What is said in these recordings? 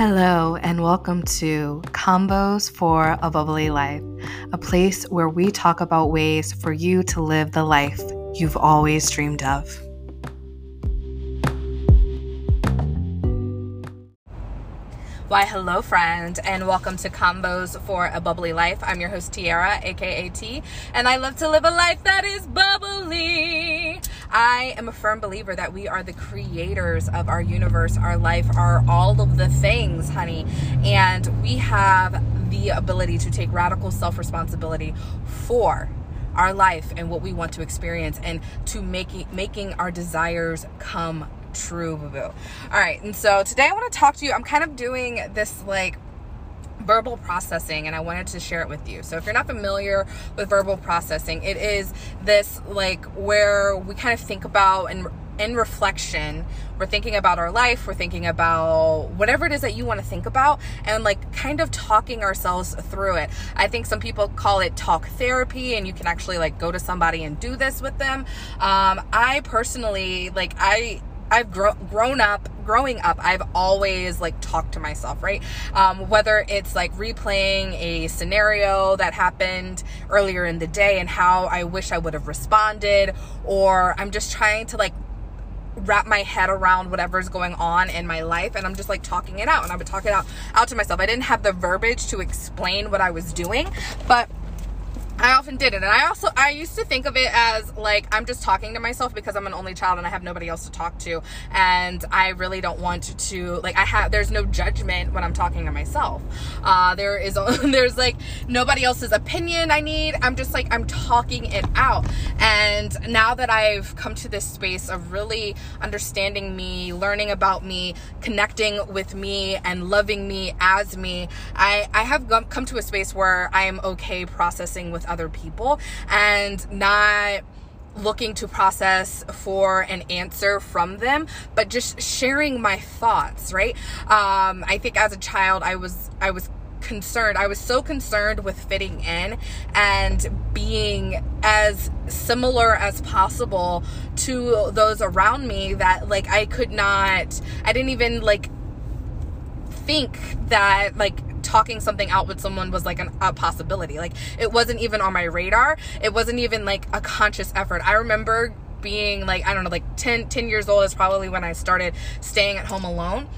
Hello, and welcome to Convos for a Bubbly Life, a place where we talk about ways for you to live the life you've always dreamed of. Why, hello, friend, and welcome to Convos for a Bubbly Life. I'm your host, Tiara, aka T, and I love to live a life that is bubbly. I am a firm believer that we are the creators of our universe, our life, our all of the things, honey, and we have the ability to take radical self responsibility for our life and what we want to experience and to making making our desires come true boo boo all right and so today i want to talk to you i'm kind of doing this like verbal processing and I wanted to share it with you. So if you're not familiar with verbal processing, it is this like where we kind of think about and in reflection, we're thinking about our life, we're thinking about whatever it is that you want to think about, and like kind of talking ourselves through it. I think some people call it talk therapy, and you can actually like go to somebody and do this with them. Um, I personally, like, I I've gro- grown up, growing up, I've always like talked to myself, right? Um, whether it's like replaying a scenario that happened earlier in the day and how I wish I would have responded, or I'm just trying to like wrap my head around whatever's going on in my life and I'm just like talking it out and I would talk it out out to myself. I didn't have the verbiage to explain what I was doing, but I often did it. And I also, I used to think of it as like, I'm just talking to myself because I'm an only child and I have nobody else to talk to. And I really don't want to, like, I have, there's no judgment when I'm talking to myself. Uh, there is, there's like nobody else's opinion I need. I'm just like, I'm talking it out. And now that I've come to this space of really understanding me, learning about me, connecting with me and loving me as me, I, I have come to a space where I am okay processing with other people and not looking to process for an answer from them but just sharing my thoughts right? Um i think as a child i was i was concerned i was so concerned with fitting in and being as similar as possible to those around me that like i could not i didn't even like think that like talking something out with someone was like an, a possibility. Like it wasn't even on my radar. It wasn't even like a conscious effort. I remember being like, I don't know, like 10, 10 years old is probably when I started staying at home alone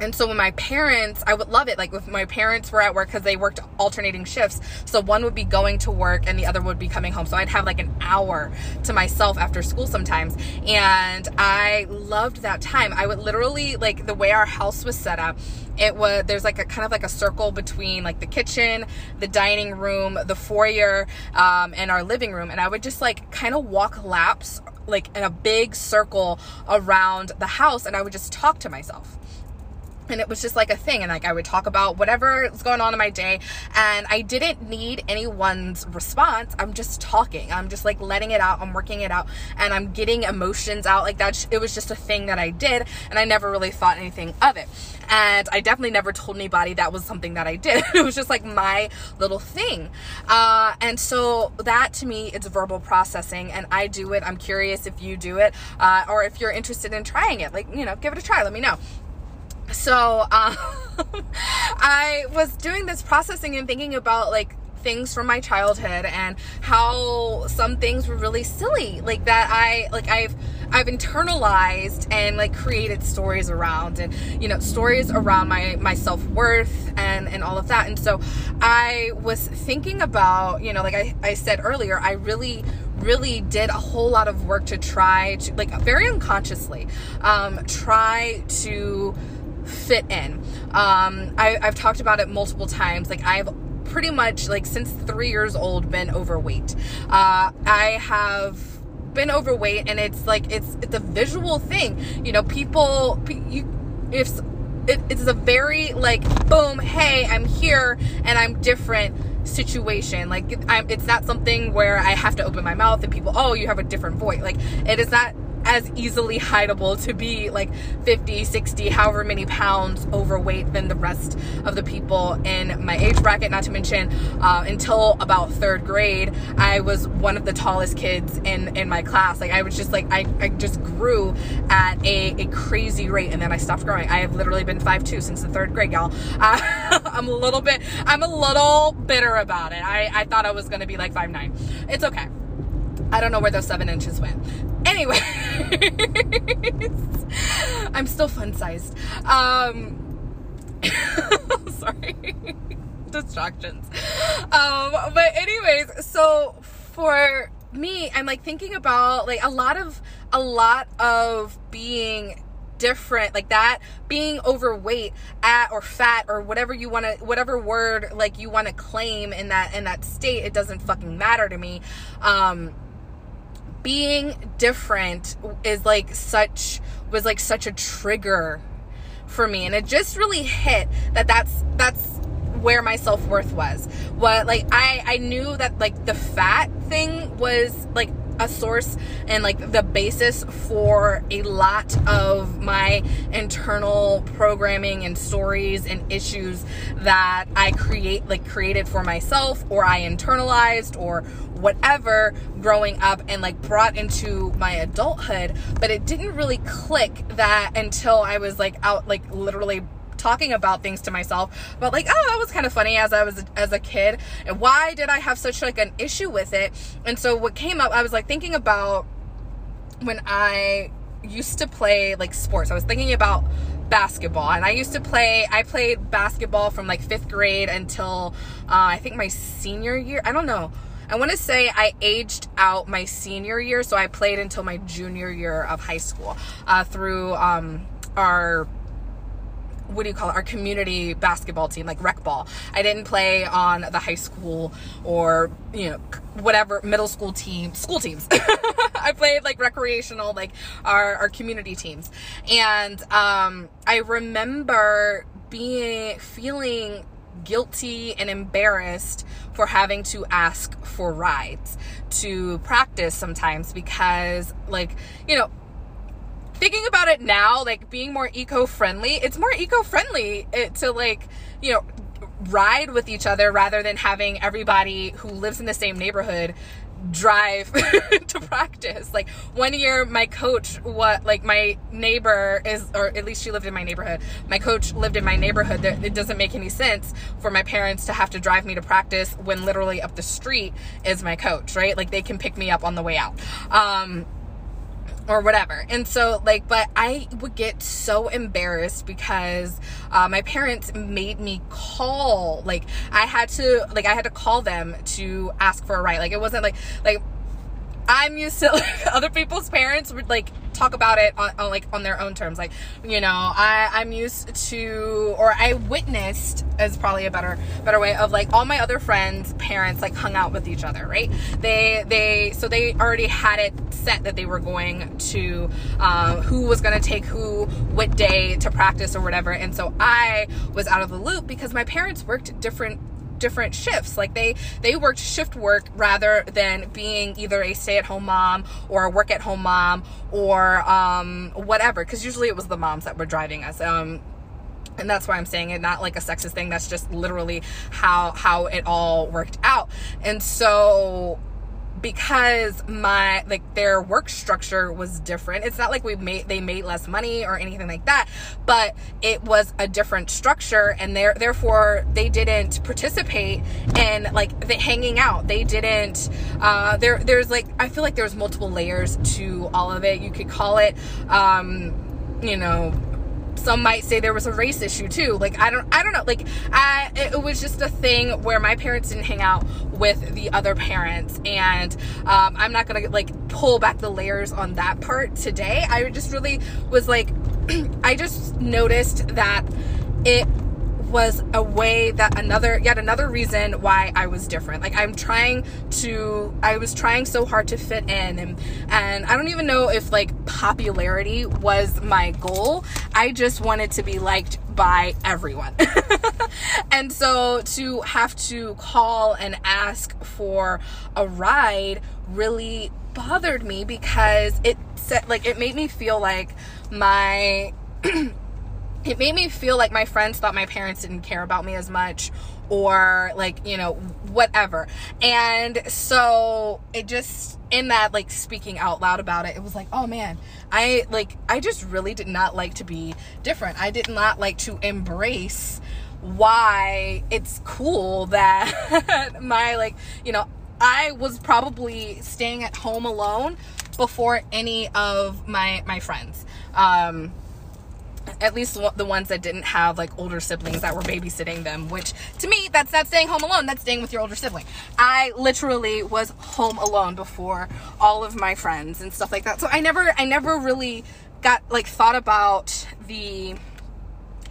and so when my parents, I would love it. Like if my parents were at work because they worked alternating shifts. So one would be going to work and the other would be coming home. So I'd have like an hour to myself after school sometimes. And I loved that time. I would literally like the way our house was set up. It was, there's like a kind of like a circle between like the kitchen, the dining room, the foyer, um, and our living room. And I would just like kind of walk laps like in a big circle around the house and I would just talk to myself and it was just like a thing and like i would talk about whatever was going on in my day and i didn't need anyone's response. I'm just talking. I'm just like letting it out. I'm working it out and i'm getting emotions out. Like that it was just a thing that i did and i never really thought anything of it. And i definitely never told anybody that was something that i did. It was just like my little thing. Uh, and so that to me it's verbal processing and i do it. I'm curious if you do it uh, or if you're interested in trying it. Like you know give it a try. Let me know so um, I was doing this processing and thinking about like things from my childhood and how some things were really silly like that I like I've I've internalized and like created stories around and you know stories around my my self-worth and and all of that. And so I was thinking about you know like I, I said earlier I really really did a whole lot of work to try to like very unconsciously um try to fit in. Um, I, I've talked about it multiple times. Like I've pretty much like since three years old been overweight. Uh, I have been overweight and it's like it's it's a visual thing you know people you if it, it's a very like boom hey i'm here and i'm different situation like I'm, it's not something where i have to open my mouth and people oh you have a different voice like it is not as easily hideable to be like 50, 60, however many pounds overweight than the rest of the people in my age bracket. Not to mention, uh, until about third grade, I was one of the tallest kids in, in my class. Like I was just like, I, I just grew at a, a crazy rate and then I stopped growing. I have literally been 5'2 since the third grade, y'all. Uh, I'm a little bit, I'm a little bitter about it. I, I thought I was going to be like 5'9. It's okay. I don't know where those seven inches went. Anyway, I'm still fun sized. Um, sorry, distractions. Um, but anyways, so for me, I'm like thinking about like a lot of a lot of being different like that being overweight at or fat or whatever you want to whatever word like you want to claim in that in that state it doesn't fucking matter to me um being different is like such was like such a trigger for me. And it just really hit that that's that's where my self-worth was. What like i i knew that like the fat thing was like a source and like the basis for a lot of my internal programming and stories and issues that I create like created for myself or I internalized or whatever growing up and like brought into my adulthood. But it didn't really click that until I was like out like literally talking about things to myself but like oh that was kind of funny as i was as a kid. And why did i have such like an issue with it? And so what came up i was like thinking about when i used to play like sports. I was thinking about basketball and i used to play i played basketball from like fifth grade until uh, i think my senior year i don't know. I want to say I aged out my senior year, so I played until my junior year of high school uh, through um, our what do you call it, our community basketball team, like rec ball. I didn't play on the high school or, you know, whatever middle school team, school teams. I played like recreational, like our, our community teams. And um, I remember being, feeling guilty and embarrassed for having to ask for rides to practice sometimes because like you know thinking about it now, like being more eco-friendly, it's more eco-friendly eh, to like, you know, ride with each other rather than having everybody who lives in the same neighborhood drive to practice. Like one year my coach what like my neighbor is or at least she lived in my neighborhood. My coach lived in my neighborhood. It doesn't make any sense for my parents to have to drive me to practice when literally up the street is my coach, right? Like they can pick me up on the way out. Um or whatever. And so, like, but I would get so embarrassed because uh, my parents made me call. Like, I had to, like, I had to call them to ask for a ride. Like, it wasn't like, like, I'm used to like, other people's parents would like talk about it on, on, like on their own terms. Like you know I I'm used to or I witnessed is probably a better better way of like all my other friends parents like hung out with each other right? They they so they already had it set that they were going to uh, who was going to take who what day to practice or whatever. And so I was out of the loop because my parents worked different different shifts. Like they they worked shift work rather than being either a stay-at-home mom or a work-at-home mom or um, whatever because usually it was the moms that were driving us um, and that's why I'm saying it not like a sexist thing that's just literally how how it all worked out. And so because my like their work structure was different. It's not like we made they made less money or anything like that, but it was a different structure and there therefore they didn't participate in like the hanging out. They didn't uh there there's like I feel like there's multiple layers to all of it. You could call it um you know some might say there was a race issue too. Like i don't i don't know. Like i it was just a thing where my parents didn't hang out with the other parents. And um, i'm not gonna like pull back the layers on that part today. I just really was like i just noticed that it was a way that another yet another reason why I was different. Like I'm trying to I was trying so hard to fit in and and I don't even know if like popularity was my goal. I just wanted to be liked by everyone. and so to have to call and ask for a ride really bothered me because it said like it made me feel like my it made me feel like my friends thought my parents didn't care about me as much or like you know whatever. And so it just in that like speaking out loud about it it was like oh man i like i just really did not like to be different. I did not like to embrace why it's cool that my like you know i was probably staying at home alone before any of my my friends. Um at least the ones that didn't have like older siblings that were babysitting them which to me that's not staying home alone that's staying with your older sibling. I literally was home alone before all of my friends and stuff like that so i never i never really got like thought about the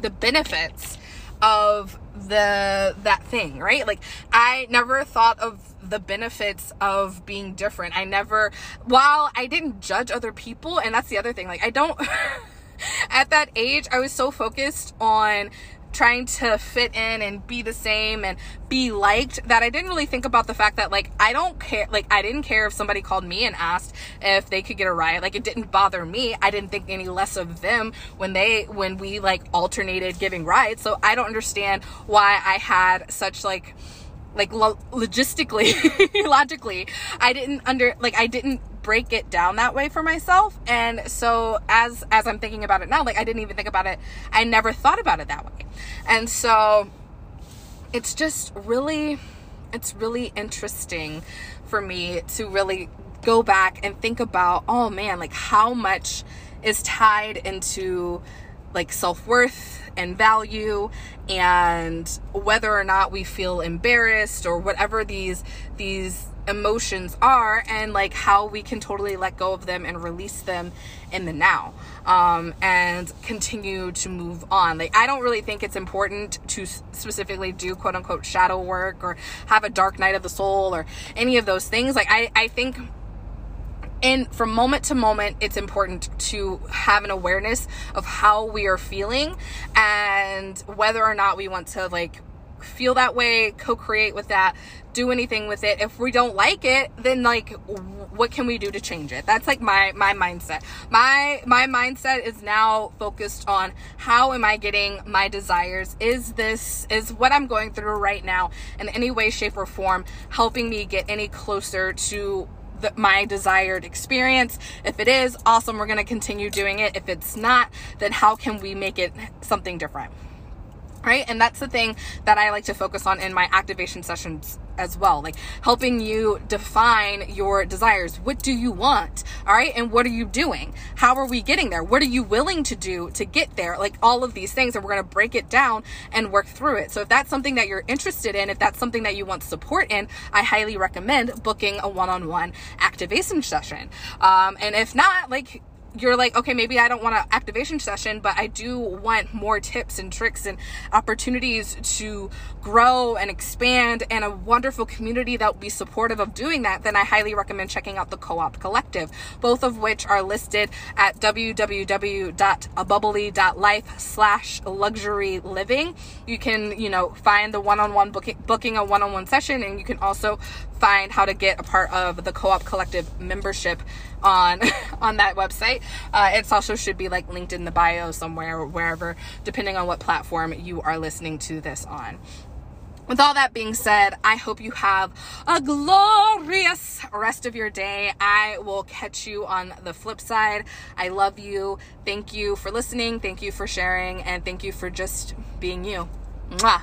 the benefits of the that thing right? Like i never thought of the benefits of being different. I never while i didn't judge other people and that's the other thing like i don't at that age, I was so focused on trying to fit in and be the same and be liked that I didn't really think about the fact that like I don't care like I didn't care if somebody called me and asked if they could get a ride. Like it didn't bother me. I didn't think any less of them when they when we like alternated giving rides. So I don't understand why I had such like like lo- logistically logically I didn't under like I didn't break it down that way for myself. And so as as i'm thinking about it now like i didn't even think about it. I never thought about it that way. And so it's just really it's really interesting for me to really go back and think about oh man like how much is tied into like self-worth and value and whether or not we feel embarrassed or whatever these these emotions are and like how we can totally let go of them and release them in the now um, and continue to move on. Like, I don't really think it's important to specifically do quote unquote shadow work or have a dark night of the soul or any of those things. Like, I, I think and from moment to moment it's important to have an awareness of how we are feeling and whether or not we want to like feel that way co-create with that do anything with it. If we don't like it, then like what can we do to change it? That's like my my mindset. My my mindset is now focused on how am I getting my desires? Is this is what I'm going through right now in any way shape or form helping me get any closer to the, my desired experience. If it is, awesome, we're going to continue doing it. If it's not, then how can we make it something different? Right? And that's the thing that I like to focus on in my activation sessions as well, like helping you define your desires. What do you want? All right. And what are you doing? How are we getting there? What are you willing to do to get there? Like all of these things. And we're going to break it down and work through it. So if that's something that you're interested in, if that's something that you want support in, I highly recommend booking a one on one activation session. Um, and if not, like, you're like, okay, maybe I don't want an activation session, but I do want more tips and tricks and opportunities to grow and expand and a wonderful community that will be supportive of doing that, then I highly recommend checking out the Co-op Collective, both of which are listed at www.abubbly.life slash luxury living. You can, you know, find the one-on-one booking, booking a one-on-one session and you can also find how to get a part of the co-op collective membership on on that website uh, it's also should be like linked in the bio somewhere wherever depending on what platform you are listening to this on with all that being said, I hope you have a glorious rest of your day. I will catch you on the flip side. I love you. Thank you for listening. Thank you for sharing. And thank you for just being you. Mwah.